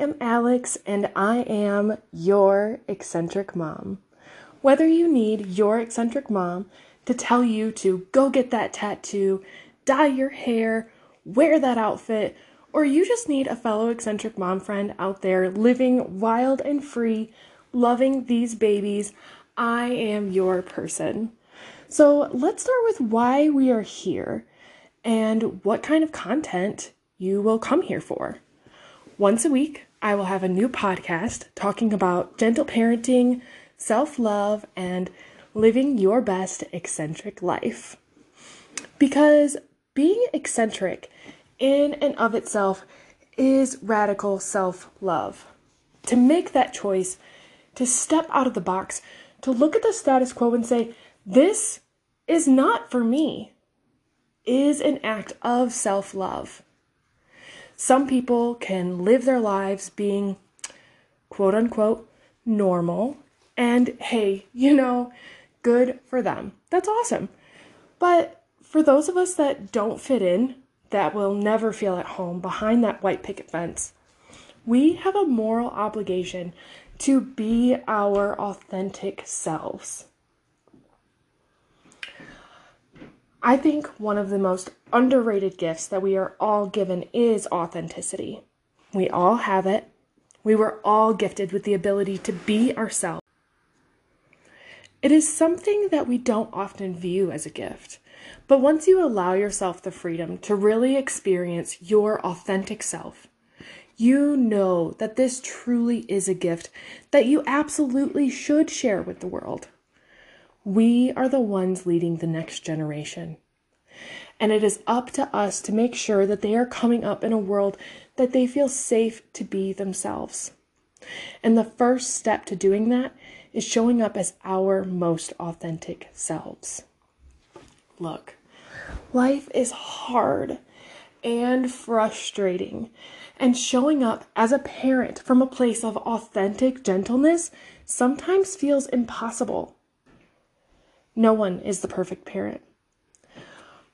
Am Alex and I am your eccentric mom. Whether you need your eccentric mom to tell you to go get that tattoo, dye your hair, wear that outfit, or you just need a fellow eccentric mom friend out there living wild and free, loving these babies, I am your person. So let's start with why we are here and what kind of content you will come here for. Once a week, I will have a new podcast talking about gentle parenting, self love, and living your best eccentric life. Because being eccentric in and of itself is radical self love. To make that choice, to step out of the box, to look at the status quo and say, This is not for me, is an act of self love. Some people can live their lives being quote unquote normal, and hey, you know, good for them. That's awesome. But for those of us that don't fit in, that will never feel at home behind that white picket fence, we have a moral obligation to be our authentic selves. I think one of the most underrated gifts that we are all given is authenticity. We all have it. We were all gifted with the ability to be ourselves. It is something that we don't often view as a gift. But once you allow yourself the freedom to really experience your authentic self, you know that this truly is a gift that you absolutely should share with the world. We are the ones leading the next generation. And it is up to us to make sure that they are coming up in a world that they feel safe to be themselves. And the first step to doing that is showing up as our most authentic selves. Look, life is hard and frustrating, and showing up as a parent from a place of authentic gentleness sometimes feels impossible. No one is the perfect parent.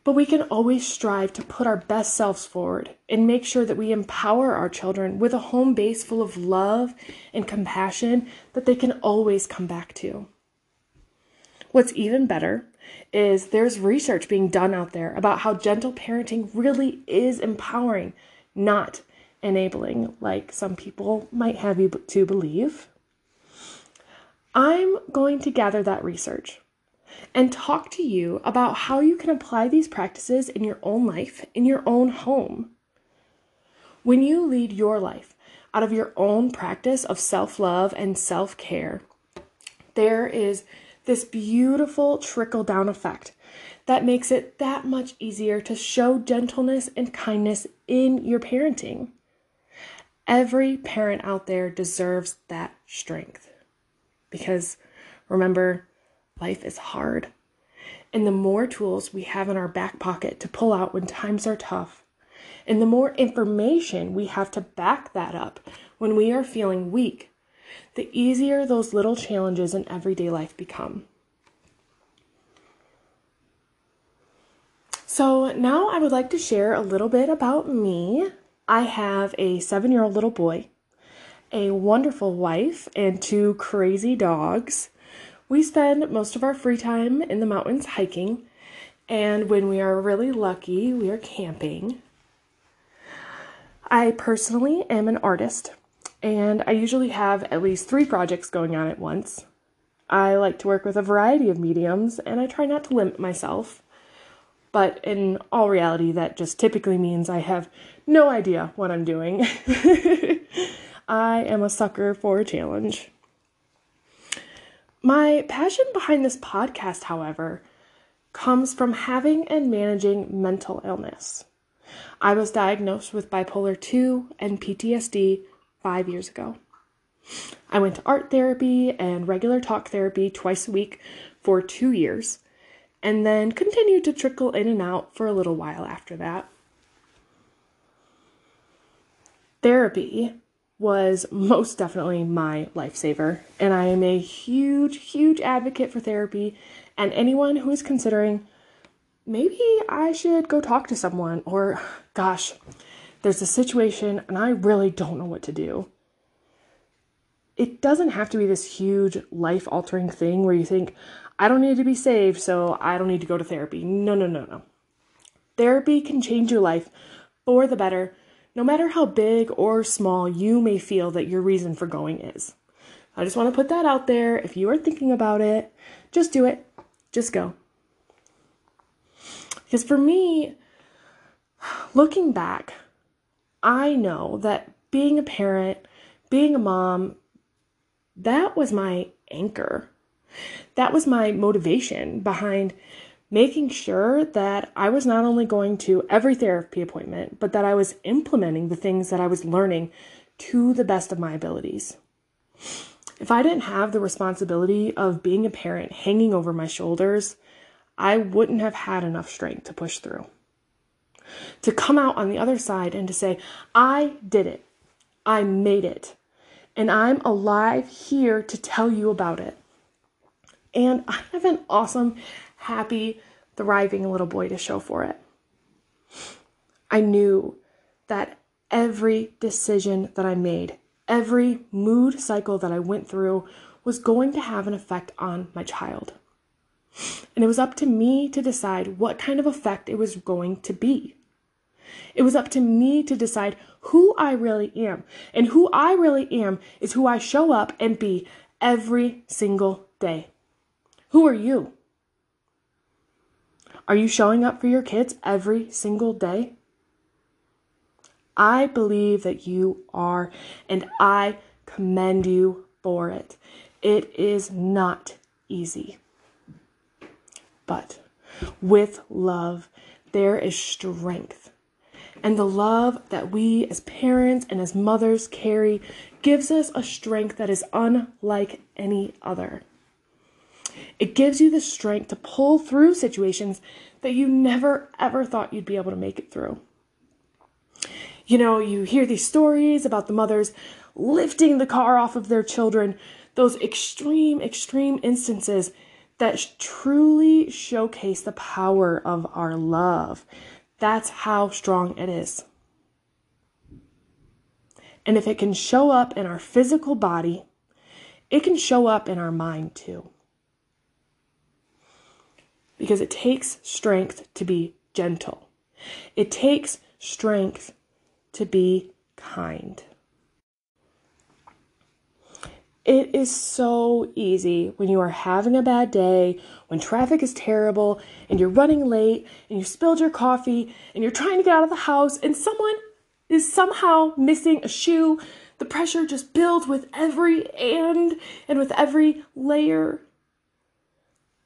But we can always strive to put our best selves forward and make sure that we empower our children with a home base full of love and compassion that they can always come back to. What's even better is there's research being done out there about how gentle parenting really is empowering, not enabling, like some people might have you to believe. I'm going to gather that research and talk to you about how you can apply these practices in your own life, in your own home. When you lead your life out of your own practice of self love and self care, there is this beautiful trickle down effect that makes it that much easier to show gentleness and kindness in your parenting. Every parent out there deserves that strength. Because remember, life is hard. And the more tools we have in our back pocket to pull out when times are tough, and the more information we have to back that up when we are feeling weak, the easier those little challenges in everyday life become. So, now I would like to share a little bit about me. I have a seven year old little boy, a wonderful wife, and two crazy dogs. We spend most of our free time in the mountains hiking, and when we are really lucky, we are camping. I personally am an artist, and I usually have at least three projects going on at once. I like to work with a variety of mediums, and I try not to limit myself. But in all reality, that just typically means I have no idea what I'm doing. I am a sucker for a challenge. My passion behind this podcast, however, comes from having and managing mental illness. I was diagnosed with bipolar 2 and PTSD five years ago. I went to art therapy and regular talk therapy twice a week for two years, and then continued to trickle in and out for a little while after that. Therapy was most definitely my lifesaver. And I am a huge, huge advocate for therapy. And anyone who is considering maybe I should go talk to someone, or gosh, there's a situation and I really don't know what to do. It doesn't have to be this huge life altering thing where you think, I don't need to be saved, so I don't need to go to therapy. No, no, no, no. Therapy can change your life for the better, no matter how big or small you may feel that your reason for going is. I just want to put that out there. If you are thinking about it, just do it. Just go. Because for me, looking back, I know that being a parent, being a mom, that was my anchor. That was my motivation behind making sure that I was not only going to every therapy appointment, but that I was implementing the things that I was learning to the best of my abilities. If I didn't have the responsibility of being a parent hanging over my shoulders, I wouldn't have had enough strength to push through. To come out on the other side and to say, I did it, I made it, and I'm alive here to tell you about it. And I have an awesome, happy, thriving little boy to show for it. I knew that every decision that I made, every mood cycle that I went through was going to have an effect on my child. And it was up to me to decide what kind of effect it was going to be. It was up to me to decide who I really am. And who I really am is who I show up and be every single day. Who are you? Are you showing up for your kids every single day? I believe that you are, and I commend you for it. It is not easy. But with love, there is strength. And the love that we as parents and as mothers carry gives us a strength that is unlike any other. It gives you the strength to pull through situations that you never ever thought you'd be able to make it through. You know, you hear these stories about the mothers lifting the car off of their children, those extreme, extreme instances that truly showcase the power of our love. That's how strong it is. And if it can show up in our physical body, it can show up in our mind too. Because it takes strength to be gentle, it takes strength to be kind. It is so easy when you are having a bad day, when traffic is terrible, and you're running late, and you spilled your coffee, and you're trying to get out of the house, and someone is somehow missing a shoe. The pressure just builds with every and and with every layer.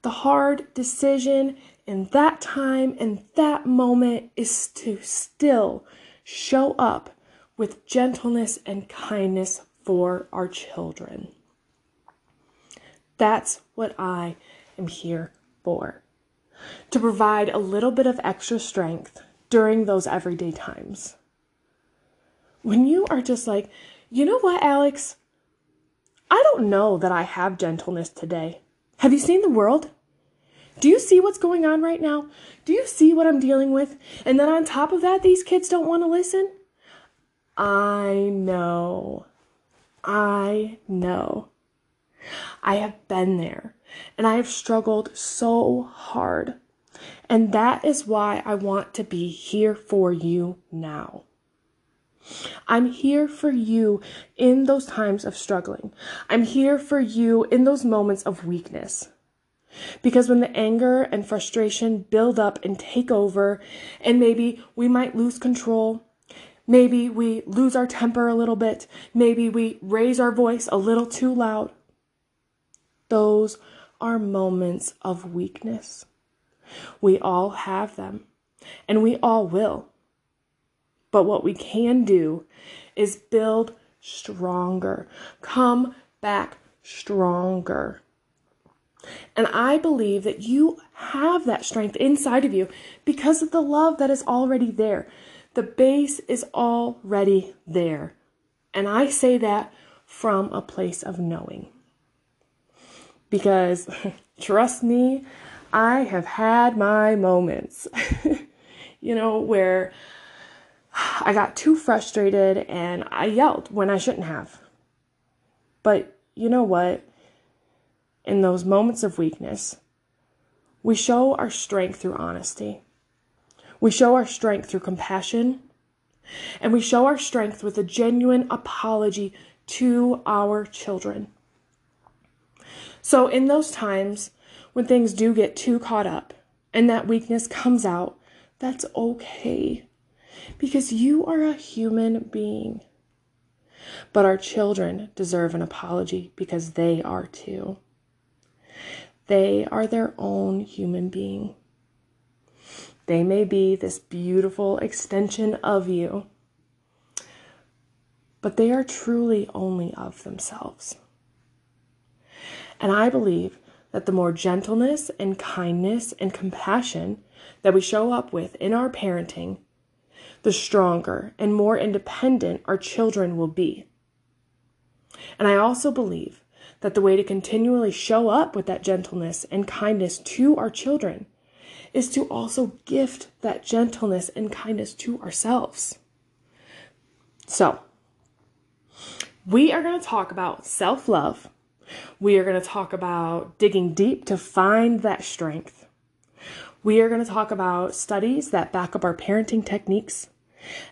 The hard decision in that time and that moment is to still show up with gentleness and kindness for our children. That's what I am here for. To provide a little bit of extra strength during those everyday times. When you are just like, you know what, Alex? I don't know that I have gentleness today. Have you seen the world? Do you see what's going on right now? Do you see what I'm dealing with? And then on top of that, these kids don't want to listen? I know. I know. I have been there and I have struggled so hard. And that is why I want to be here for you now. I'm here for you in those times of struggling. I'm here for you in those moments of weakness. Because when the anger and frustration build up and take over, and maybe we might lose control, Maybe we lose our temper a little bit. Maybe we raise our voice a little too loud. Those are moments of weakness. We all have them, and we all will. But what we can do is build stronger, come back stronger. And I believe that you have that strength inside of you because of the love that is already there. The base is already there. And I say that from a place of knowing. Because trust me, I have had my moments, you know, where I got too frustrated and I yelled when I shouldn't have. But you know what? In those moments of weakness, we show our strength through honesty. We show our strength through compassion. And we show our strength with a genuine apology to our children. So, in those times when things do get too caught up and that weakness comes out, that's okay because you are a human being. But our children deserve an apology because they are too. They are their own human being. They may be this beautiful extension of you, but they are truly only of themselves. And I believe that the more gentleness and kindness and compassion that we show up with in our parenting, the stronger and more independent our children will be. And I also believe that the way to continually show up with that gentleness and kindness to our children is to also gift that gentleness and kindness to ourselves. So, we are going to talk about self love. We are going to talk about digging deep to find that strength. We are going to talk about studies that back up our parenting techniques.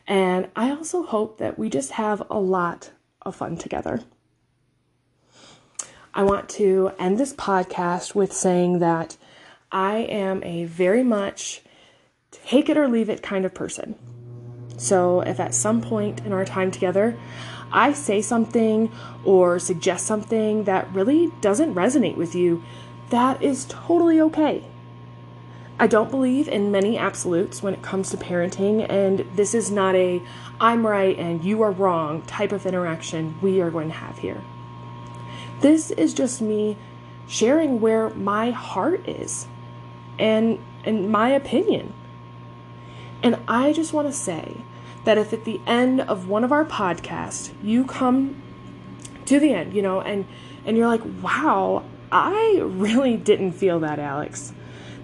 And I also hope that we just have a lot of fun together. I want to end this podcast with saying that I am a very much take it or leave it kind of person. So if at some point in our time together I say something or suggest something that really doesn't resonate with you, that is totally okay. I don't believe in many absolutes when it comes to parenting, and this is not a I'm right and you are wrong type of interaction we are going to have here. This is just me sharing where my heart is and and my opinion. And I just want to say that if at the end of one of our podcasts you come to the end, you know, and and you're like, "Wow, I really didn't feel that, Alex."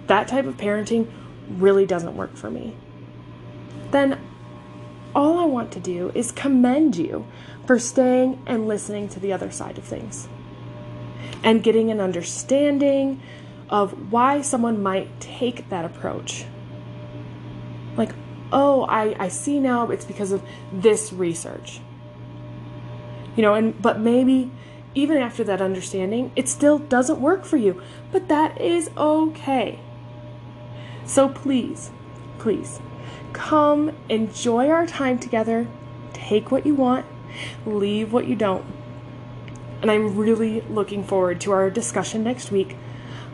that type of parenting really doesn't work for me, then all I want to do is commend you for staying and listening to the other side of things and getting an understanding of why someone might take that approach. Like, oh, I, I see now it's because of this research. You know, and but maybe even after that understanding, it still doesn't work for you. But that is okay. So please, please come enjoy our time together. Take what you want, leave what you don't. And I'm really looking forward to our discussion next week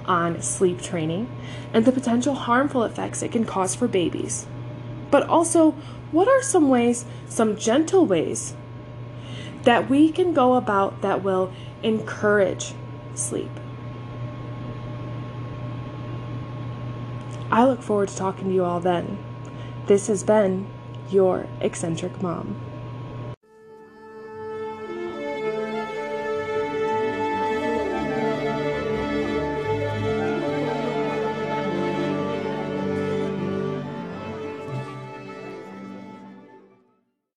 on sleep training and the potential harmful effects it can cause for babies. But also, what are some ways, some gentle ways, that we can go about that will encourage sleep? I look forward to talking to you all then. This has been your eccentric mom.